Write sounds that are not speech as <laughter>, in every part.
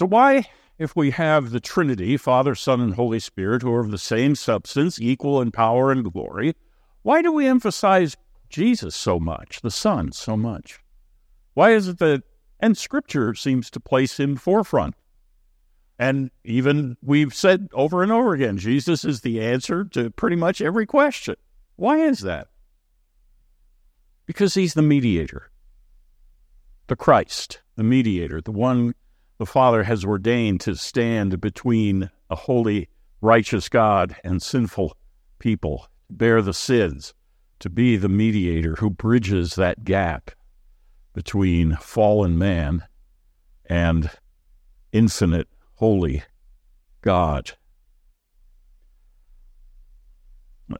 So, why, if we have the Trinity, Father, Son, and Holy Spirit, who are of the same substance, equal in power and glory, why do we emphasize Jesus so much, the Son so much? Why is it that, and Scripture seems to place him forefront? And even we've said over and over again, Jesus is the answer to pretty much every question. Why is that? Because he's the mediator, the Christ, the mediator, the one the Father has ordained to stand between a holy, righteous God and sinful people, bear the sins, to be the mediator who bridges that gap between fallen man and infinite, holy God.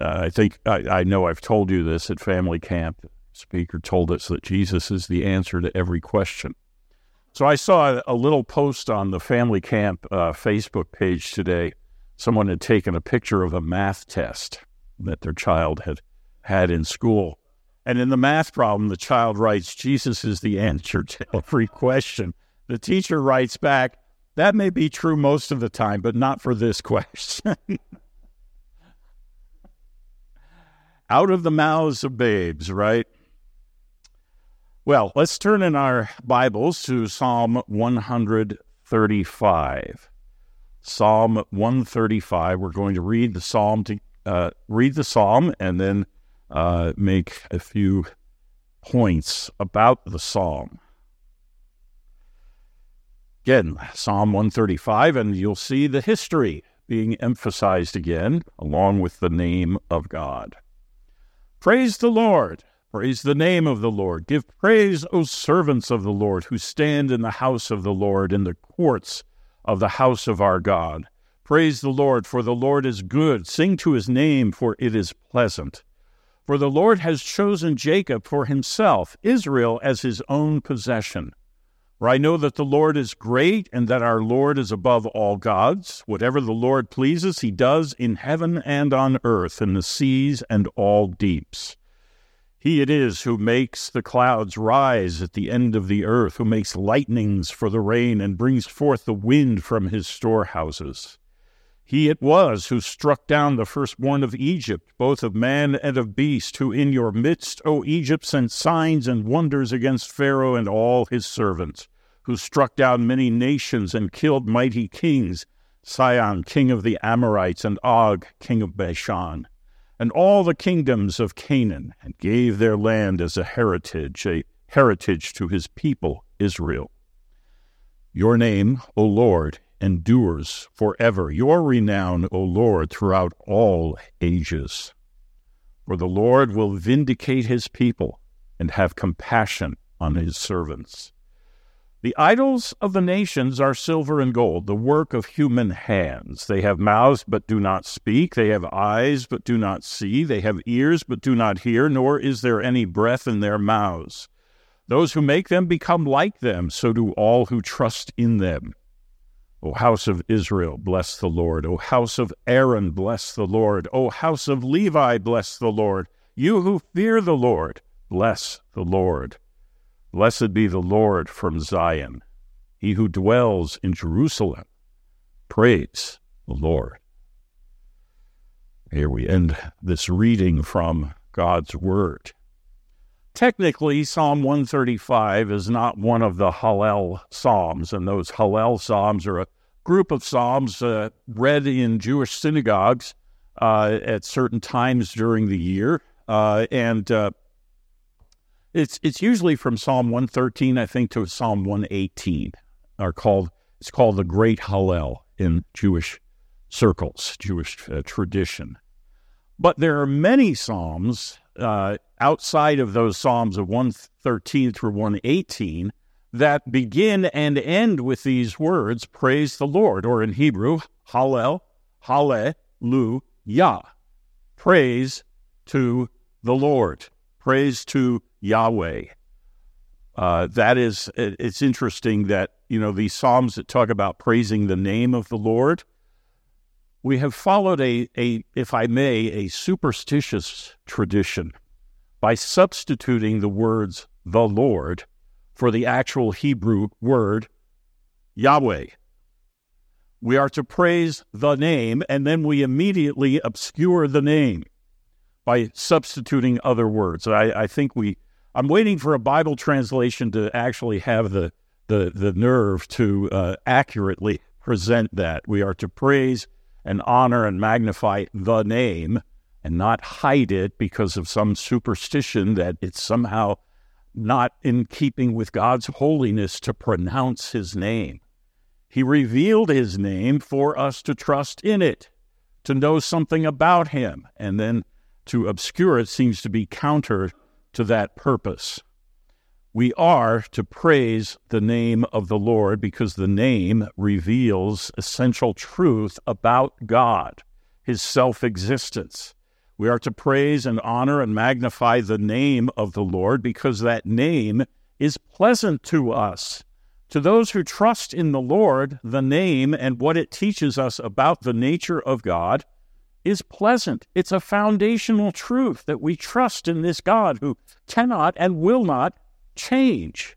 I think I, I, know I've told you this at family camp. The speaker told us that Jesus is the answer to every question. So I saw a little post on the family camp uh, Facebook page today. Someone had taken a picture of a math test that their child had had in school. And in the math problem, the child writes, Jesus is the answer to <laughs> every question. The teacher writes back, that may be true most of the time, but not for this <laughs> question. Out of the mouths of babes, right? Well, let's turn in our Bibles to Psalm 135. Psalm 135. We're going to read the psalm to uh, read the psalm and then uh, make a few points about the psalm. Again, Psalm 135, and you'll see the history being emphasized again, along with the name of God. Praise the Lord. Praise the name of the Lord. Give praise, O servants of the Lord, who stand in the house of the Lord, in the courts of the house of our God. Praise the Lord, for the Lord is good. Sing to his name, for it is pleasant. For the Lord has chosen Jacob for himself, Israel as his own possession. For I know that the Lord is great, and that our Lord is above all gods. Whatever the Lord pleases, he does in heaven and on earth, in the seas and all deeps. He it is who makes the clouds rise at the end of the earth, who makes lightnings for the rain, and brings forth the wind from his storehouses. He it was who struck down the firstborn of Egypt, both of man and of beast, who in your midst, O Egypt, sent signs and wonders against Pharaoh and all his servants, who struck down many nations and killed mighty kings, Sihon, king of the Amorites, and Og, king of Bashan, and all the kingdoms of Canaan, and gave their land as a heritage, a heritage to his people Israel. Your name, O Lord, endures forever. Your renown, O Lord, throughout all ages. For the Lord will vindicate his people and have compassion on his servants. The idols of the nations are silver and gold, the work of human hands. They have mouths but do not speak. They have eyes but do not see. They have ears but do not hear, nor is there any breath in their mouths. Those who make them become like them, so do all who trust in them. O house of Israel, bless the Lord. O house of Aaron, bless the Lord. O house of Levi, bless the Lord. You who fear the Lord, bless the Lord. Blessed be the Lord from Zion. He who dwells in Jerusalem, praise the Lord. Here we end this reading from God's Word. Technically, Psalm 135 is not one of the Hallel Psalms, and those Hallel Psalms are a group of Psalms uh, read in Jewish synagogues uh, at certain times during the year. Uh, and uh, it's, it's usually from Psalm 113, I think, to Psalm 118, are called, it's called the Great Hallel in Jewish circles, Jewish uh, tradition. But there are many Psalms uh, outside of those Psalms of 113 through 118 that begin and end with these words, praise the Lord, or in Hebrew, Hallel, Hallelujah. Praise to the Lord. Praise to Yahweh. Uh, that is, it's interesting that, you know, these Psalms that talk about praising the name of the Lord, we have followed a, a if I may, a superstitious tradition by substituting the words the Lord for the actual Hebrew word Yahweh, We are to praise the name, and then we immediately obscure the name by substituting other words. I, I think we, I'm waiting for a Bible translation to actually have the, the, the nerve to uh, accurately present that. We are to praise and honor and magnify the name and not hide it because of some superstition that it's somehow not in keeping with God's holiness to pronounce his name. He revealed his name for us to trust in it, to know something about him, and then to obscure it seems to be counter to that purpose. We are to praise the name of the Lord because the name reveals essential truth about God, his self existence. We are to praise and honor and magnify the name of the Lord because that name is pleasant to us. To those who trust in the Lord, the name and what it teaches us about the nature of God is pleasant. It's a foundational truth that we trust in this God who cannot and will not change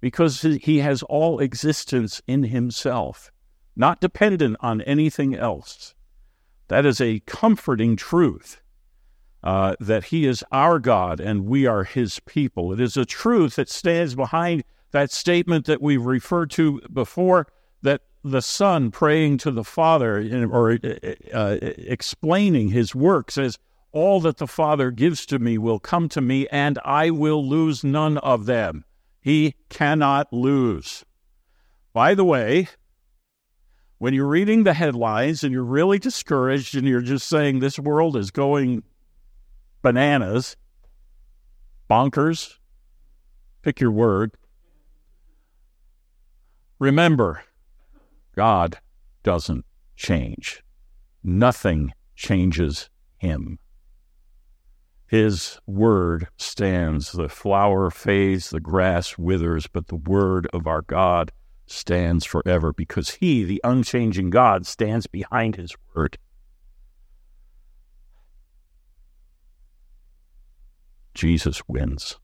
because he has all existence in himself, not dependent on anything else. That is a comforting truth uh, that he is our God and we are his people. It is a truth that stands behind that statement that we referred to before that the Son praying to the Father or uh, uh, explaining his work says, All that the Father gives to me will come to me, and I will lose none of them. He cannot lose. By the way, when you're reading the headlines and you're really discouraged and you're just saying this world is going bananas, bonkers, pick your word, remember God doesn't change. Nothing changes him. His word stands. The flower fades, the grass withers, but the word of our God stands forever because he, the unchanging God, stands behind his word. Jesus wins.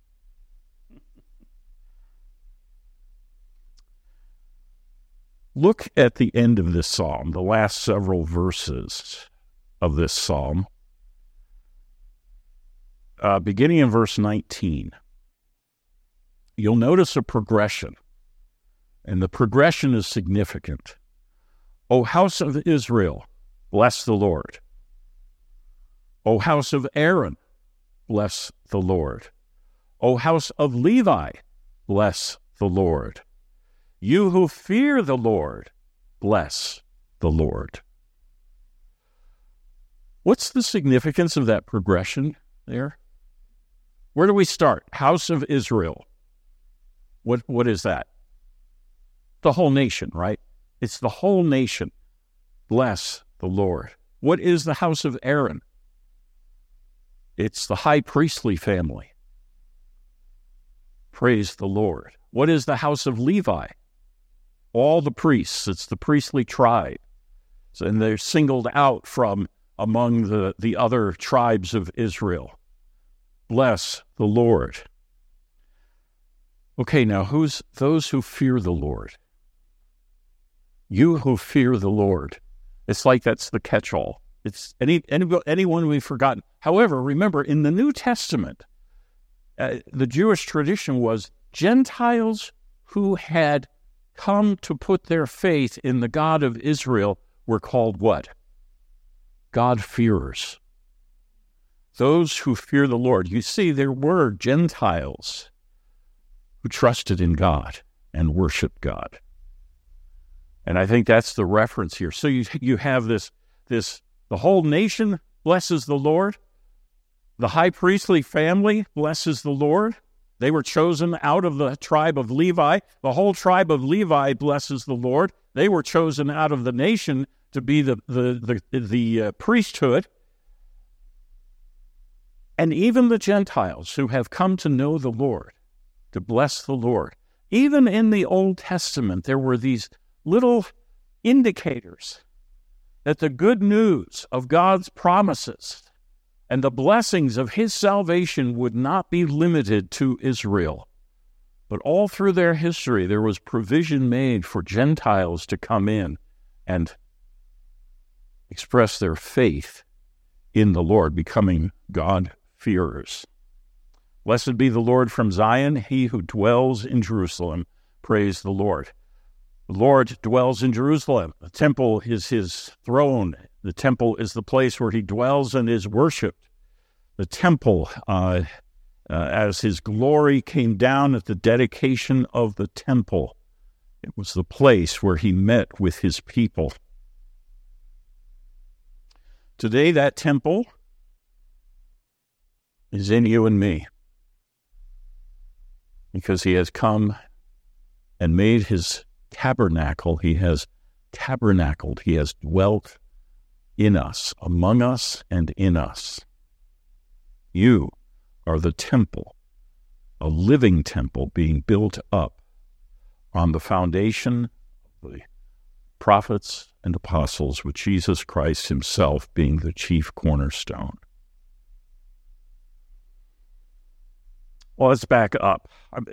Look at the end of this psalm, the last several verses of this psalm, uh, beginning in verse 19. You'll notice a progression, and the progression is significant. O house of Israel, bless the Lord. O house of Aaron, bless the Lord. O house of Levi, bless the Lord. You who fear the Lord, bless the Lord. What's the significance of that progression there? Where do we start? House of Israel. What what is that? The whole nation, right? It's the whole nation. Bless the Lord. What is the house of Aaron? It's the high priestly family. Praise the Lord. What is the house of Levi? All the priests. It's the priestly tribe. And they're singled out from among the, the other tribes of Israel. Bless the Lord. Okay, now who's those who fear the Lord? You who fear the Lord. It's like that's the catch all. It's any, any anyone we've forgotten. However, remember in the New Testament, uh, the Jewish tradition was Gentiles who had come to put their faith in the God of Israel were called what? God-fearers. Those who fear the Lord. You see, there were Gentiles who trusted in God and worshiped God. And I think that's the reference here. So you, you have this, this, the whole nation blesses the Lord. The high priestly family blesses the Lord. They were chosen out of the tribe of Levi. The whole tribe of Levi blesses the Lord. They were chosen out of the nation to be the, the, the, the uh, priesthood. And even the Gentiles who have come to know the Lord, to bless the Lord. Even in the Old Testament, there were these little indicators that the good news of God's promises and the blessings of his salvation would not be limited to Israel. But all through their history, there was provision made for Gentiles to come in and express their faith in the Lord, becoming God-fearers. Blessed be the Lord from Zion, he who dwells in Jerusalem. Praise the Lord. The Lord dwells in Jerusalem. The temple is his throne. The temple is the place where he dwells and is worshiped. The temple, uh, uh, as his glory came down at the dedication of the temple, it was the place where he met with his people. Today, that temple is in you and me because he has come and made his tabernacle. He has tabernacled. He has dwelt in us, among us, and in us. You are the temple, a living temple being built up on the foundation of the prophets and apostles, with Jesus Christ himself being the chief cornerstone. Well, let's back up.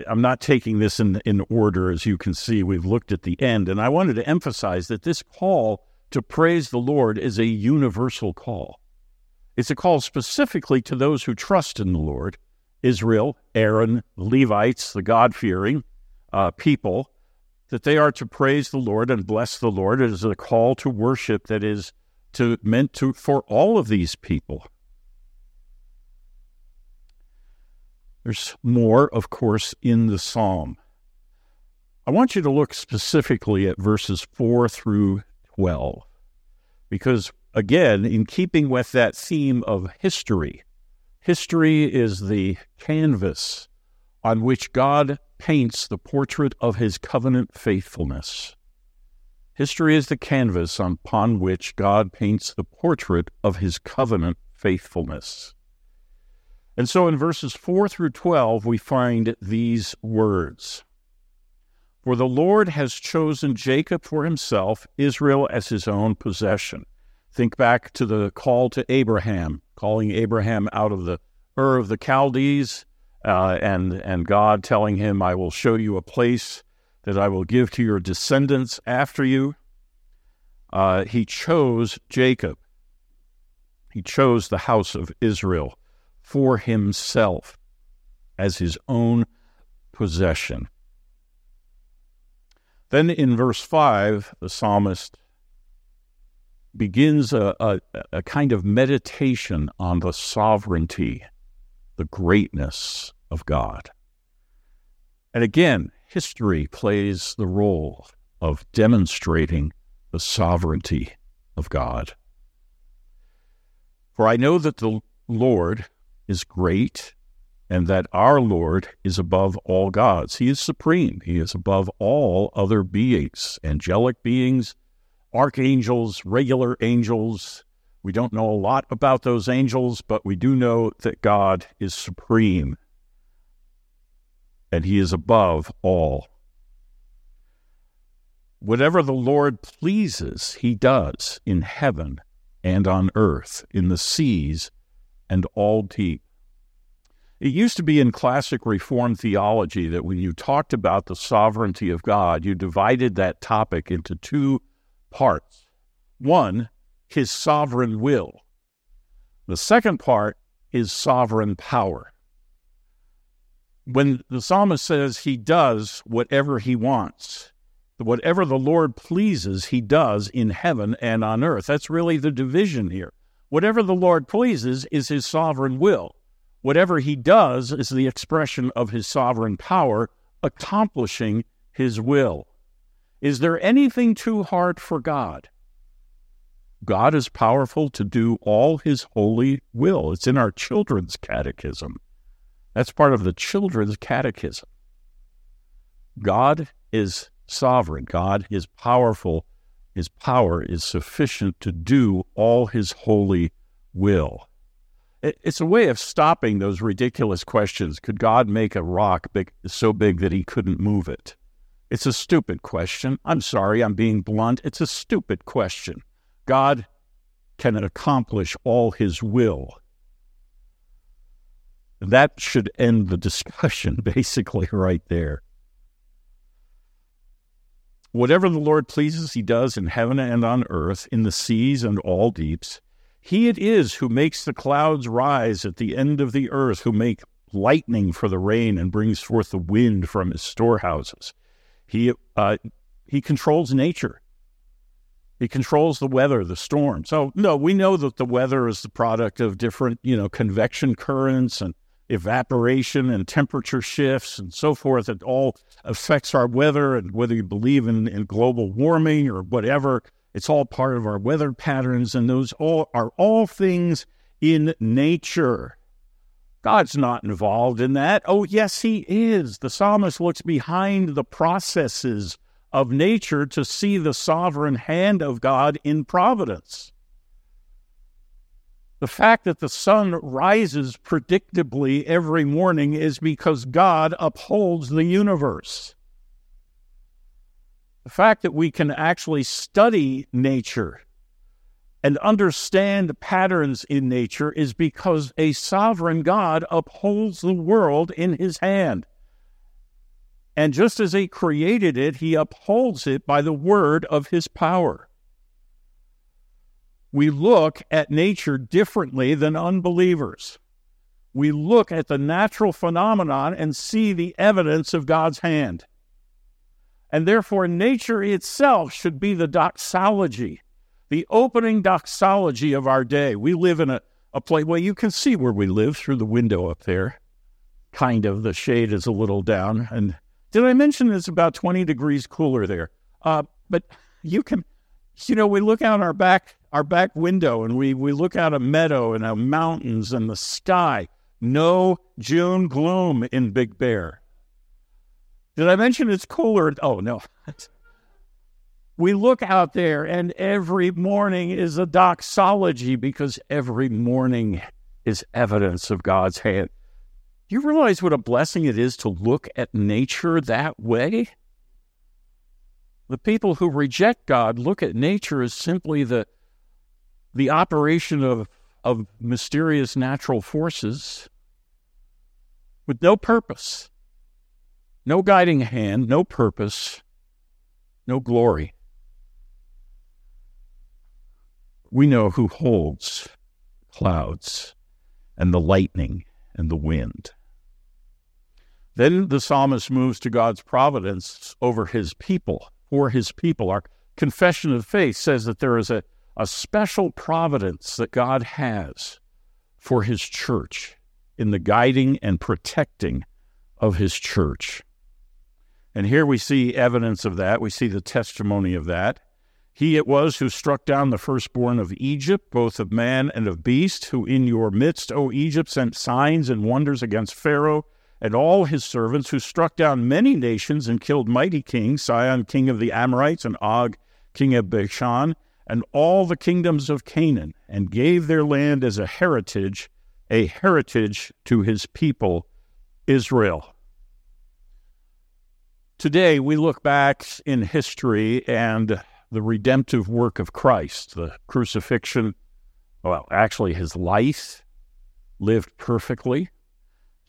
I'm, not taking this in, in order. As you can see, we've looked at the end, and I wanted to emphasize that this call to praise the Lord is a universal call. It's a call specifically to those who trust in the Lord Israel, Aaron, Levites, the God fearing uh, people, that they are to praise the Lord and bless the Lord. It is a call to worship that is to meant to for all of these people. There's more, of course, in the psalm. I want you to look specifically at verses 4 through 12, because, again, in keeping with that theme of history, history is the canvas on which God paints the portrait of his covenant faithfulness. History is the canvas upon which God paints the portrait of his covenant faithfulness. And so in verses 4 through 12, we find these words For the Lord has chosen Jacob for himself, Israel as his own possession. Think back to the call to Abraham, calling Abraham out of the Ur of the Chaldees, uh, and, and God telling him, I will show you a place that I will give to your descendants after you. Uh, he chose Jacob. He chose the house of Israel for himself as his own possession. Then in verse 5, the psalmist begins a, a, a, kind of meditation on the sovereignty, the greatness of God. And again, history plays the role of demonstrating the sovereignty of God. For I know that the Lord is great and that our Lord is above all gods. He is supreme. He is above all other beings, angelic beings, archangels, regular angels. We don't know a lot about those angels, but we do know that God is supreme and he is above all. Whatever the Lord pleases, he does in heaven and on earth, in the seas and all deep. It used to be in classic Reformed theology that when you talked about the sovereignty of God, you divided that topic into two parts. One, his sovereign will. The second part, his sovereign power. When the psalmist says he does whatever he wants, whatever the Lord pleases, he does in heaven and on earth. That's really the division here. Whatever the Lord pleases is his sovereign will. Whatever he does is the expression of his sovereign power accomplishing his will. Is there anything too hard for God? God is powerful to do all his holy will. It's in our children's catechism. That's part of the children's catechism. God is sovereign. God is powerful his power is sufficient to do all his holy will. It's a way of stopping those ridiculous questions. Could God make a rock big, so big that he couldn't move it? It's a stupid question. I'm sorry, I'm being blunt. It's a stupid question. God can accomplish all his will. That should end the discussion, <laughs> basically, right there. Whatever the Lord pleases, he does in heaven and on earth, in the seas and all deeps. He it is who makes the clouds rise at the end of the earth, who make lightning for the rain and brings forth the wind from his storehouses. He, uh, he controls nature. He controls the weather, the storm. So, no, we know that the weather is the product of different, you know, convection currents and evaporation and temperature shifts and so forth. It all affects our weather, and whether you believe in, in global warming or whatever, it's all part of our weather patterns, and those all are all things in nature. God's not involved in that. Oh, yes, he is. The psalmist looks behind the processes of nature to see the sovereign hand of God in providence. The fact that the sun rises predictably every morning is because God upholds the universe. The fact that we can actually study nature and understand patterns in nature is because a sovereign God upholds the world in his hand. And just as he created it, he upholds it by the word of his power we look at nature differently than unbelievers. We look at the natural phenomenon and see the evidence of God's hand. And therefore, nature itself should be the doxology, the opening doxology of our day. We live in a, a place, well, you can see where we live through the window up there. Kind of. The shade is a little down. And did I mention it's about 20 degrees cooler there? Uh, but you can, you know, we look out our back our back window and we, we look out a meadow and a mountains and the sky. No June gloom in Big Bear. Did I mention it's cooler? Oh, no. <laughs> we look out there and every morning is a doxology because every morning is evidence of God's hand. Do you realize what a blessing it is to look at nature that way? The people who reject God look at nature as simply the the operation of, of mysterious natural forces with no purpose, no guiding hand, no purpose, no glory. We know who holds clouds and the lightning and the wind. Then the psalmist moves to God's providence over his people, for his people. Our confession of faith says that there is a a special providence that God has for his church in the guiding and protecting of his church. And here we see evidence of that. We see the testimony of that. He it was who struck down the firstborn of Egypt, both of man and of beast, who in your midst, O Egypt, sent signs and wonders against Pharaoh and all his servants, who struck down many nations and killed mighty kings, Sihon, king of the Amorites, and Og, king of Bashan, and all the kingdoms of Canaan, and gave their land as a heritage, a heritage to his people, Israel. Today, we look back in history and the redemptive work of Christ, the crucifixion, well, actually, his life lived perfectly,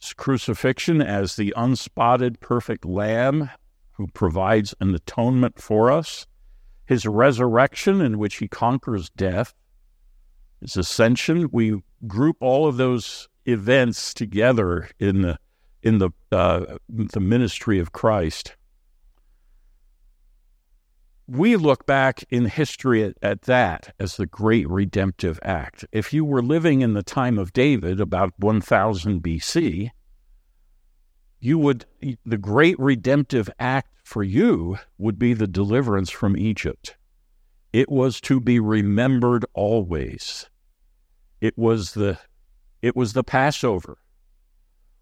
his crucifixion as the unspotted, perfect lamb who provides an atonement for us. His resurrection, in which he conquers death, his ascension. We group all of those events together in the in the uh, the ministry of Christ. We look back in history at, at that as the great redemptive act. If you were living in the time of David, about 1000 BC, you would the great redemptive act for you would be the deliverance from Egypt. It was to be remembered always. It was the it was the Passover.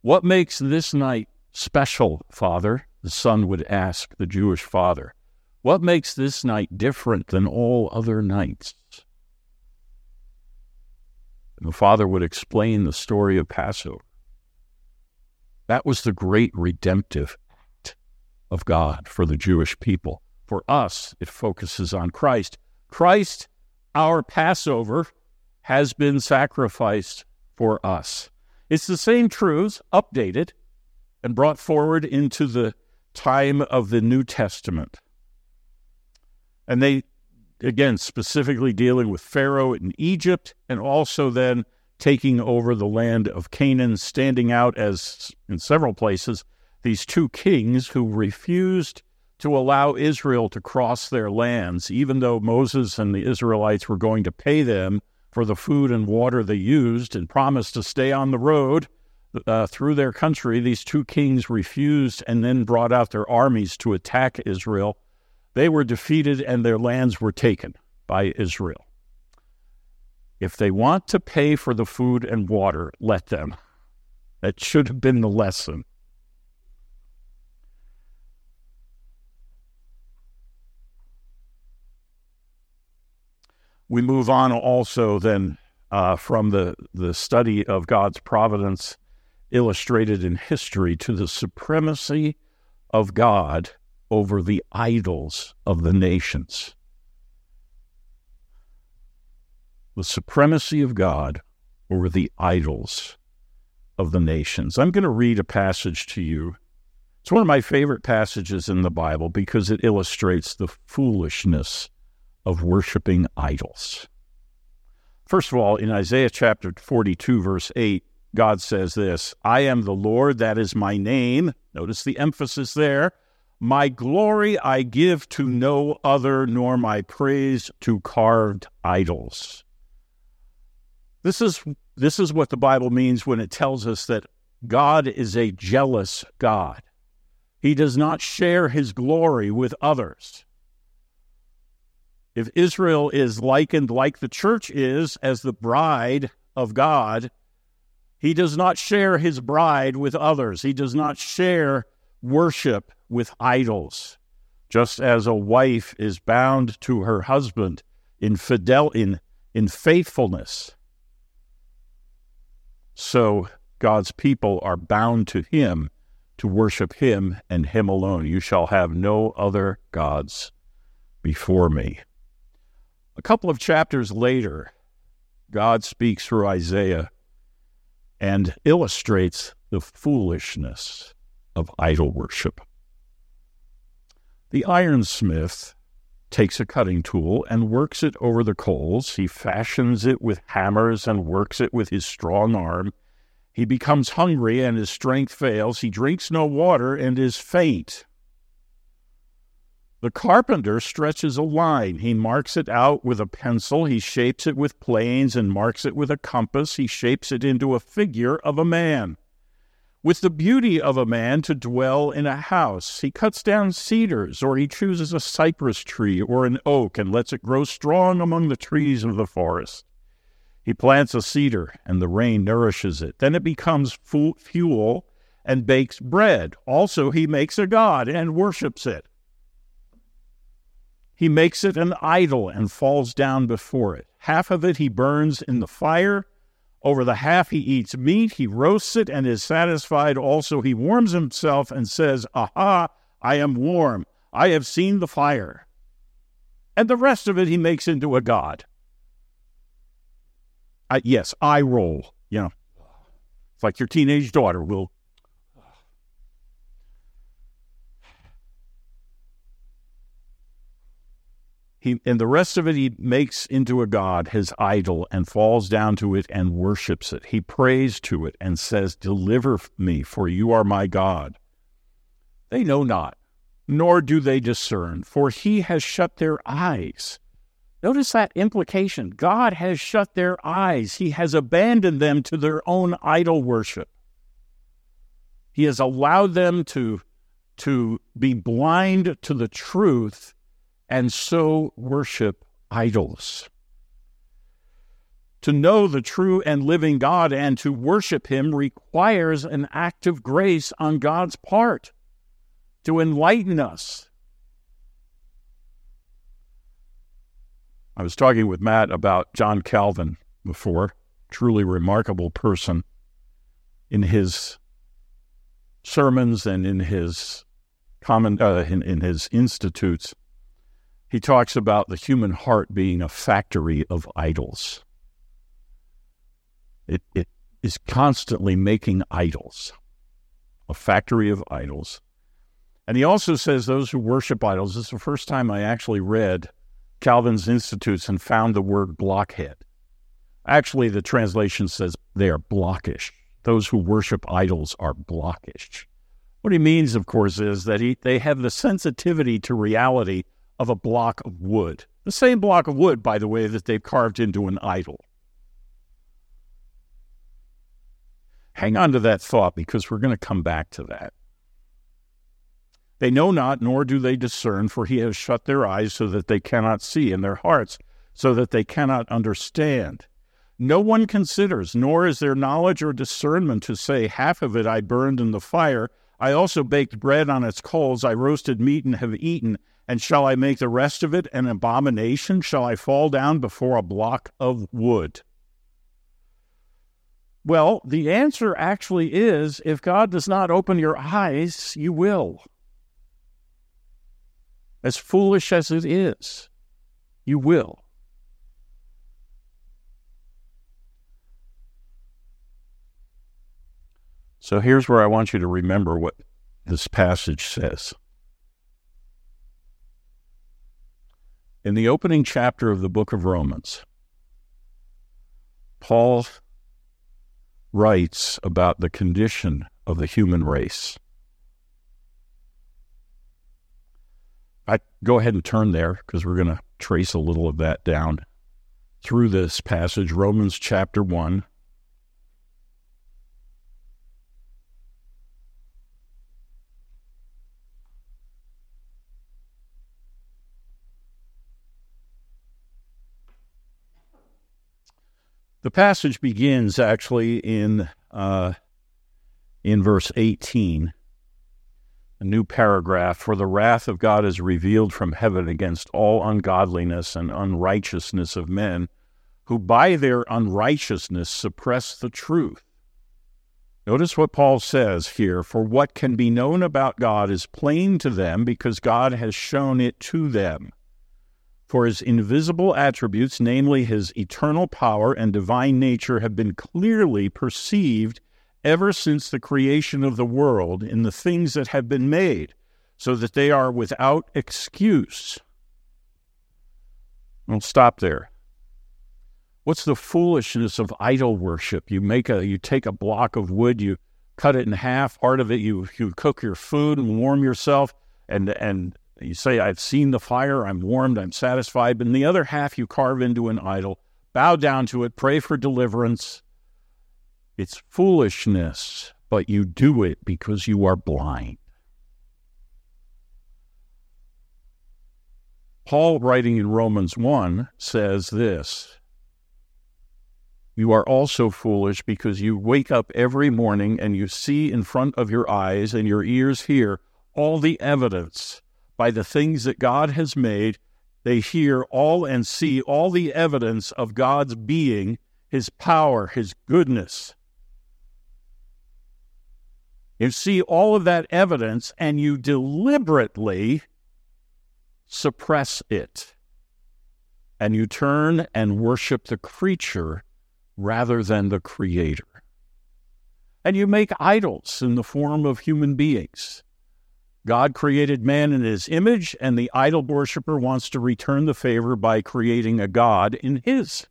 What makes this night special, Father? The son would ask the Jewish father. What makes this night different than all other nights? And the father would explain the story of Passover. That was the great redemptive act of God for the Jewish people. For us, it focuses on Christ. Christ, our Passover, has been sacrificed for us. It's the same truths, updated and brought forward into the time of the New Testament. And they, again, specifically dealing with Pharaoh in Egypt and also then taking over the land of Canaan, standing out as, in several places, these two kings who refused to allow Israel to cross their lands, even though Moses and the Israelites were going to pay them for the food and water they used and promised to stay on the road uh, through their country. These two kings refused and then brought out their armies to attack Israel. They were defeated and their lands were taken by Israel. If they want to pay for the food and water, let them. That should have been the lesson. We move on also then uh, from the, the study of God's providence illustrated in history to the supremacy of God over the idols of the nations. The supremacy of God over the idols of the nations. I'm going to read a passage to you. It's one of my favorite passages in the Bible because it illustrates the foolishness of worshiping idols. First of all, in Isaiah chapter 42, verse 8, God says this I am the Lord, that is my name. Notice the emphasis there. My glory I give to no other, nor my praise to carved idols. This is, this is what the Bible means when it tells us that God is a jealous God. He does not share his glory with others. If Israel is likened like the church is as the bride of God, he does not share his bride with others. He does not share worship with idols. Just as a wife is bound to her husband in fidel in, in faithfulness, so God's people are bound to him to worship him and him alone. You shall have no other gods before me. A couple of chapters later, God speaks through Isaiah and illustrates the foolishness of idol worship. The ironsmith takes a cutting tool and works it over the coals. He fashions it with hammers and works it with his strong arm. He becomes hungry and his strength fails. He drinks no water and is faint. The carpenter stretches a line. He marks it out with a pencil. He shapes it with planes and marks it with a compass. He shapes it into a figure of a man. With the beauty of a man to dwell in a house, he cuts down cedars, or he chooses a cypress tree or an oak and lets it grow strong among the trees of the forest. He plants a cedar, and the rain nourishes it. Then it becomes fuel and bakes bread. Also, he makes a god and worships it. He makes it an idol and falls down before it. Half of it he burns in the fire. Over the half he eats meat. He roasts it and is satisfied. Also, he warms himself and says, Aha, I am warm. I have seen the fire. And the rest of it he makes into a god. Uh, yes, eye roll. You know, it's like your teenage daughter will He, and the rest of it he makes into a god, his idol, and falls down to it and worships it. He prays to it and says, Deliver me, for you are my God. They know not, nor do they discern, for he has shut their eyes. Notice that implication. God has shut their eyes. He has abandoned them to their own idol worship. He has allowed them to, to be blind to the truth and so worship idols. To know the true and living God and to worship Him requires an act of grace on God's part to enlighten us. I was talking with Matt about John Calvin before, truly remarkable person in his sermons and in his common uh, in, in his institutes he talks about the human heart being a factory of idols. It, it is constantly making idols, a factory of idols. And he also says those who worship idols, this is the first time I actually read Calvin's Institutes and found the word blockhead. Actually, the translation says they are blockish. Those who worship idols are blockish. What he means, of course, is that he, they have the sensitivity to reality of a block of wood. The same block of wood, by the way, that they've carved into an idol. Hang on to that thought because we're going to come back to that. They know not, nor do they discern, for he has shut their eyes so that they cannot see, and their hearts so that they cannot understand. No one considers, nor is there knowledge or discernment to say, Half of it I burned in the fire. I also baked bread on its coals. I roasted meat and have eaten. And shall I make the rest of it an abomination? Shall I fall down before a block of wood? Well, the answer actually is if God does not open your eyes, you will. As foolish as it is, you will. So here's where I want you to remember what this passage says. In the opening chapter of the book of Romans, Paul writes about the condition of the human race. I go ahead and turn there because we're going to trace a little of that down through this passage, Romans chapter 1, The passage begins actually in uh, in verse 18, a new paragraph. For the wrath of God is revealed from heaven against all ungodliness and unrighteousness of men, who by their unrighteousness suppress the truth. Notice what Paul says here For what can be known about God is plain to them because God has shown it to them. For his invisible attributes, namely his eternal power and divine nature, have been clearly perceived ever since the creation of the world in the things that have been made, so that they are without excuse. I'll stop there. What's the foolishness of idol worship? You make a you take a block of wood, you cut it in half, part of it you you cook your food and warm yourself and and you say, I've seen the fire, I'm warmed, I'm satisfied. But in the other half, you carve into an idol, bow down to it, pray for deliverance. It's foolishness, but you do it because you are blind. Paul, writing in Romans 1, says this You are also foolish because you wake up every morning and you see in front of your eyes and your ears hear all the evidence by the things that God has made. They hear all and see all the evidence of God's being, His power, His goodness. You see all of that evidence and you deliberately suppress it. And you turn and worship the creature rather than the creator. And you make idols in the form of human beings. God created man in his image, and the idol worshiper wants to return the favor by creating a God in his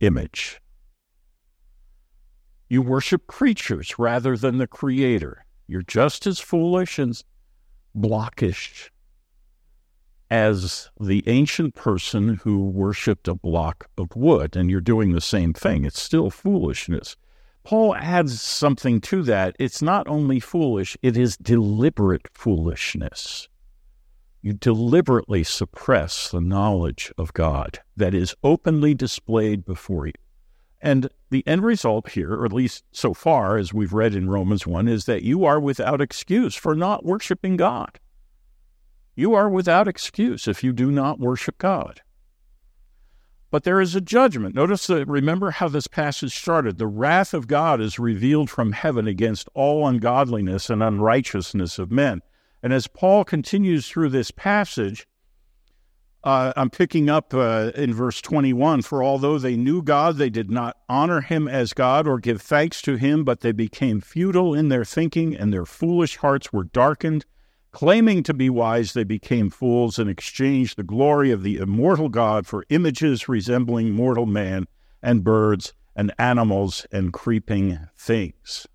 image. You worship creatures rather than the creator. You're just as foolish and blockish as the ancient person who worshiped a block of wood, and you're doing the same thing. It's still foolishness. Paul adds something to that. It's not only foolish, it is deliberate foolishness. You deliberately suppress the knowledge of God that is openly displayed before you. And the end result here, or at least so far as we've read in Romans 1, is that you are without excuse for not worshiping God. You are without excuse if you do not worship God. But there is a judgment. Notice that, remember how this passage started. The wrath of God is revealed from heaven against all ungodliness and unrighteousness of men. And as Paul continues through this passage, uh, I'm picking up uh, in verse 21 For although they knew God, they did not honor him as God or give thanks to him, but they became futile in their thinking, and their foolish hearts were darkened. Claiming to be wise, they became fools and exchanged the glory of the immortal God for images resembling mortal man and birds and animals and creeping things.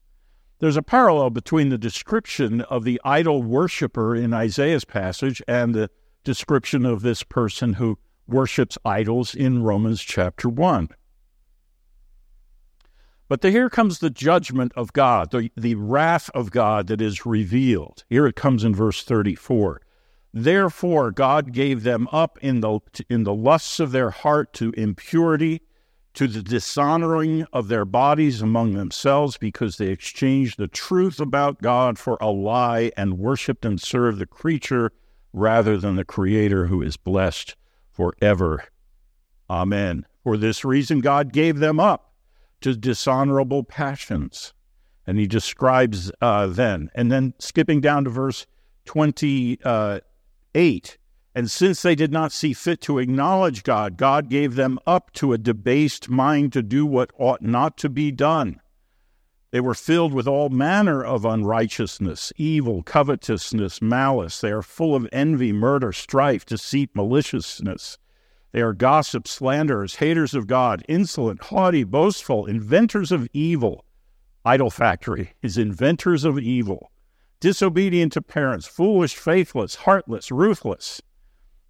There's a parallel between the description of the idol worshiper in Isaiah's passage and the description of this person who worships idols in Romans chapter 1. But the, here comes the judgment of God, the, the wrath of God that is revealed. Here it comes in verse 34. Therefore, God gave them up in the, in the lusts of their heart to impurity, to the dishonoring of their bodies among themselves, because they exchanged the truth about God for a lie and worshiped and served the creature rather than the Creator who is blessed forever. Amen. For this reason, God gave them up to dishonorable passions. And he describes uh, then. And then skipping down to verse 28. And since they did not see fit to acknowledge God, God gave them up to a debased mind to do what ought not to be done. They were filled with all manner of unrighteousness, evil, covetousness, malice. They are full of envy, murder, strife, deceit, maliciousness. They are gossips, slanderers, haters of God, insolent, haughty, boastful, inventors of evil. Idol Factory is inventors of evil, disobedient to parents, foolish, faithless, heartless, ruthless.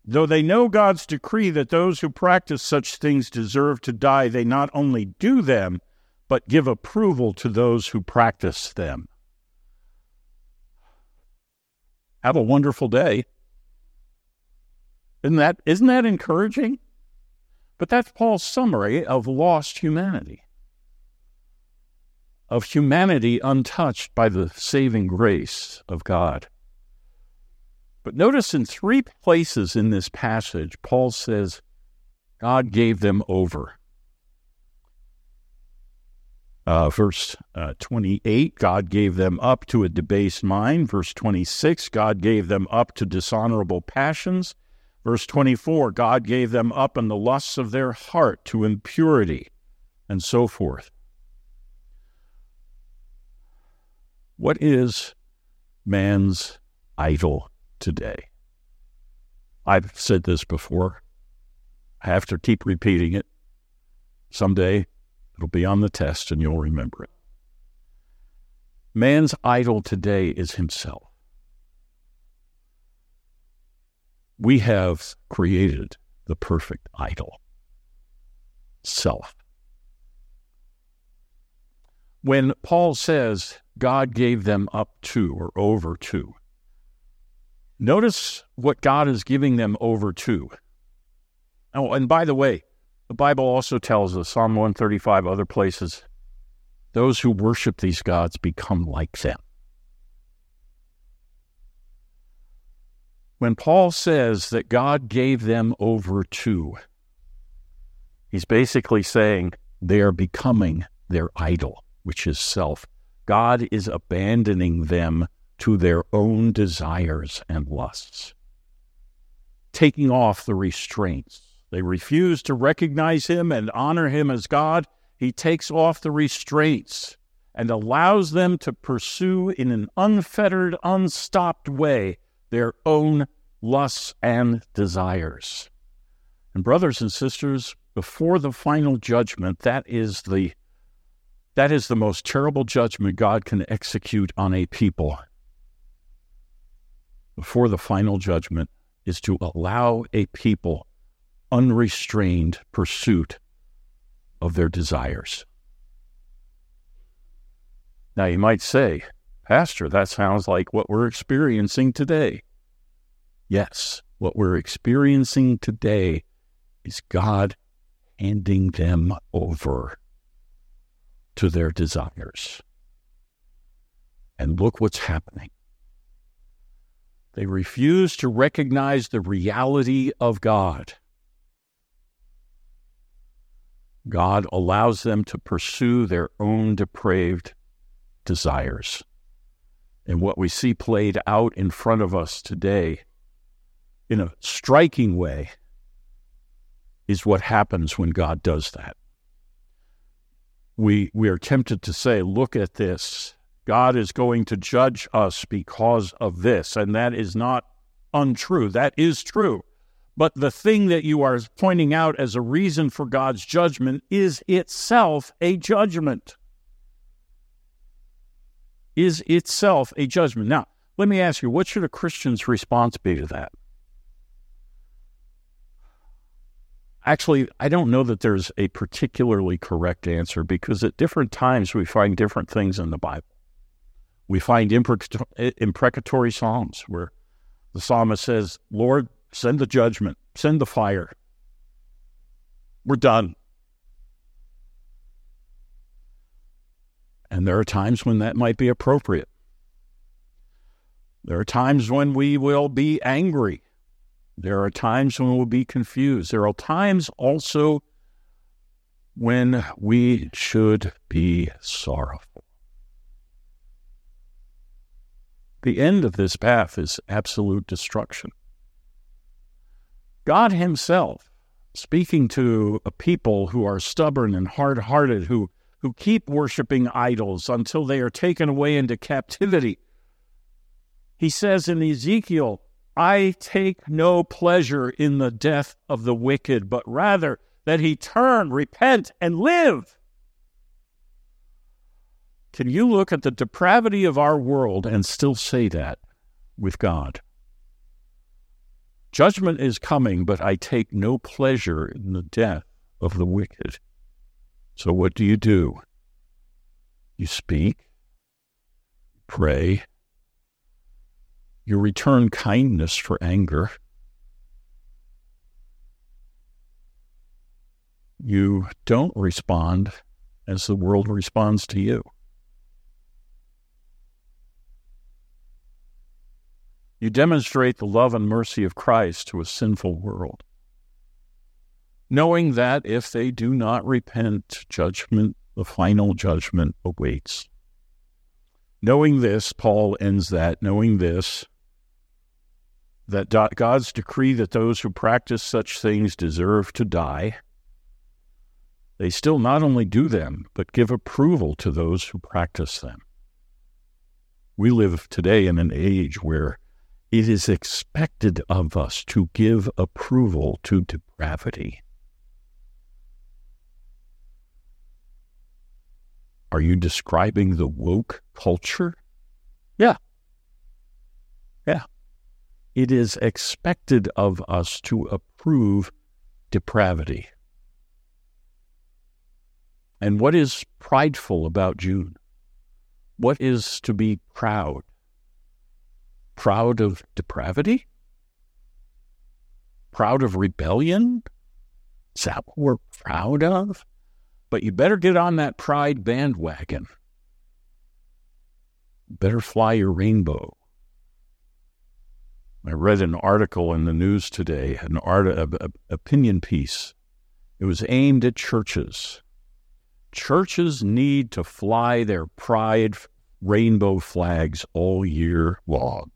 Though they know God's decree that those who practice such things deserve to die, they not only do them, but give approval to those who practice them. Have a wonderful day. Isn't that, isn't that encouraging? But that's Paul's summary of lost humanity, of humanity untouched by the saving grace of God. But notice in three places in this passage, Paul says, God gave them over. Uh, verse uh, 28, God gave them up to a debased mind. Verse 26, God gave them up to dishonorable passions. Verse 24 God gave them up in the lusts of their heart to impurity, and so forth. What is man's idol today? I've said this before. I have to keep repeating it. Someday it'll be on the test and you'll remember it. Man's idol today is himself. We have created the perfect idol self. When Paul says God gave them up to or over to, notice what God is giving them over to. Oh, and by the way, the Bible also tells us, Psalm 135, other places, those who worship these gods become like them. When Paul says that God gave them over to, he's basically saying they are becoming their idol, which is self. God is abandoning them to their own desires and lusts, taking off the restraints. They refuse to recognize Him and honor Him as God. He takes off the restraints and allows them to pursue in an unfettered, unstopped way their own lusts and desires. And brothers and sisters, before the final judgment, that is the that is the most terrible judgment God can execute on a people. Before the final judgment is to allow a people unrestrained pursuit of their desires. Now, you might say, Pastor, that sounds like what we're experiencing today. Yes, what we're experiencing today is God handing them over to their desires. And look what's happening. They refuse to recognize the reality of God. God allows them to pursue their own depraved desires. And what we see played out in front of us today, in a striking way, is what happens when God does that. We, we are tempted to say, look at this God is going to judge us because of this. And that is not untrue. That is true. But the thing that you are pointing out as a reason for God's judgment is itself a judgment. Is itself a judgment. Now, let me ask you, what should a Christian's response be to that? Actually, I don't know that there's a particularly correct answer because at different times we find different things in the Bible. We find imprecatory psalms where the psalmist says, Lord, send the judgment, send the fire. We're done. And there are times when that might be appropriate. There are times when we will be angry. There are times when we'll be confused. There are times also when we should be sorrowful. The end of this path is absolute destruction. God Himself, speaking to a people who are stubborn and hard hearted, who, who keep worshiping idols until they are taken away into captivity, he says in Ezekiel, I take no pleasure in the death of the wicked, but rather that he turn, repent, and live. Can you look at the depravity of our world and still say that with God? Judgment is coming, but I take no pleasure in the death of the wicked. So what do you do? You speak, pray, you return kindness for anger. You don't respond as the world responds to you. You demonstrate the love and mercy of Christ to a sinful world, knowing that if they do not repent, judgment, the final judgment awaits. Knowing this, Paul ends that, knowing this, that God's decree that those who practice such things deserve to die, they still not only do them, but give approval to those who practice them. We live today in an age where it is expected of us to give approval to depravity. Are you describing the woke culture? Yeah. Yeah. It is expected of us to approve depravity. And what is prideful about June? What is to be proud? Proud of depravity? Proud of rebellion? Is that what we're proud of? But you better get on that pride bandwagon. Better fly your rainbow. I read an article in the news today, an art, a, a, opinion piece. It was aimed at churches. Churches need to fly their pride rainbow flags all year long.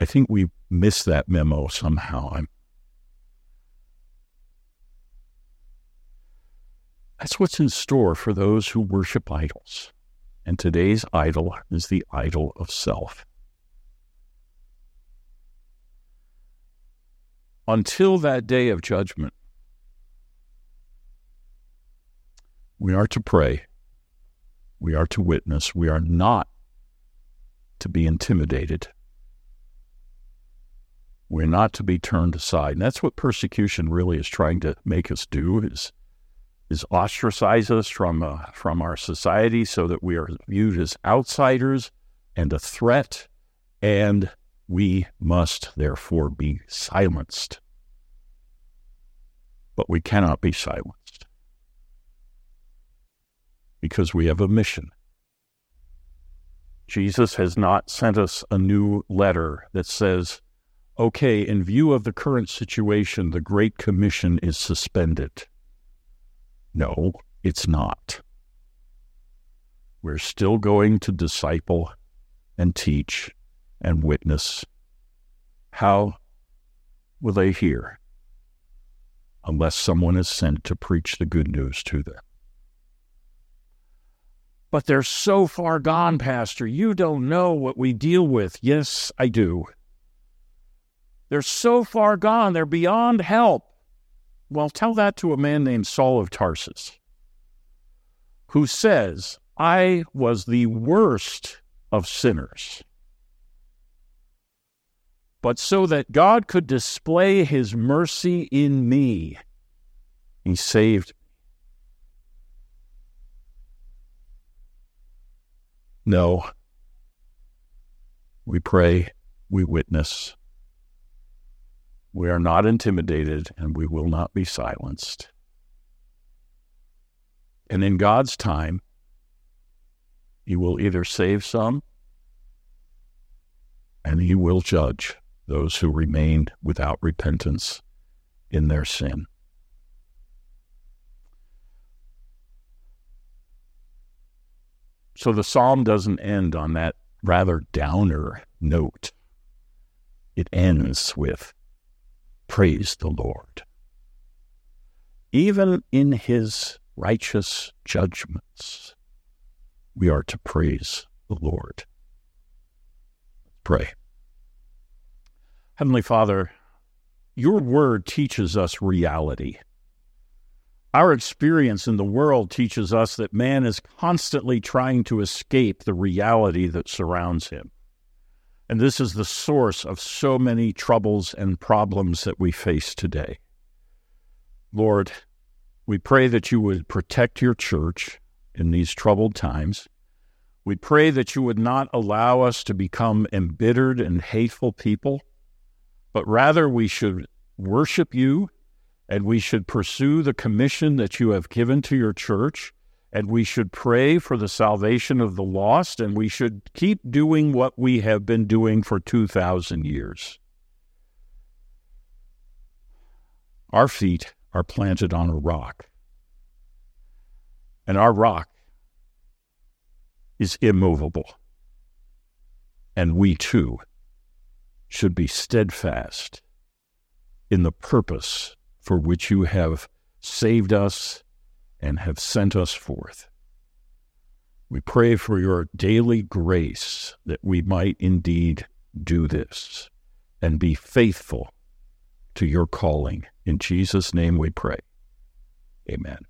I think we missed that memo somehow. I'm, that's what's in store for those who worship idols. And today's idol is the idol of self. Until that day of judgment, we are to pray, we are to witness, we are not to be intimidated we're not to be turned aside. And that's what persecution really is trying to make us do is is ostracize us from uh, from our society so that we are viewed as outsiders and a threat and we must therefore be silenced. But we cannot be silenced because we have a mission. Jesus has not sent us a new letter that says, okay, in view of the current situation, the Great Commission is suspended. No, it's not. We're still going to disciple and teach and witness. How will they hear unless someone is sent to preach the good news to them? But they're so far gone, Pastor. You don't know what we deal with. Yes, I do. They're so far gone, they're beyond help. Well, tell that to a man named Saul of Tarsus, who says, I was the worst of sinners. But so that God could display his mercy in me, he saved me. No. We pray, we witness. We are not intimidated and we will not be silenced. And in God's time, He will either save some and He will judge those who remained without repentance in their sin. So the psalm doesn't end on that rather downer note. It ends with praise the Lord. Even in his righteous judgments, we are to praise the Lord. Pray. Heavenly Father, your word teaches us reality. Our experience in the world teaches us that man is constantly trying to escape the reality that surrounds him. And this is the source of so many troubles and problems that we face today. Lord, we pray that you would protect your church in these troubled times. We pray that you would not allow us to become embittered and hateful people, but rather we should worship you and we should pursue the commission that you have given to your church and we should pray for the salvation of the lost, and we should keep doing what we have been doing for 2,000 years. Our feet are planted on a rock, and our rock is immovable. And we too should be steadfast in the purpose for which you have saved us and have sent us forth. We pray for your daily grace that we might indeed do this and be faithful to your calling. In Jesus' name we pray. Amen.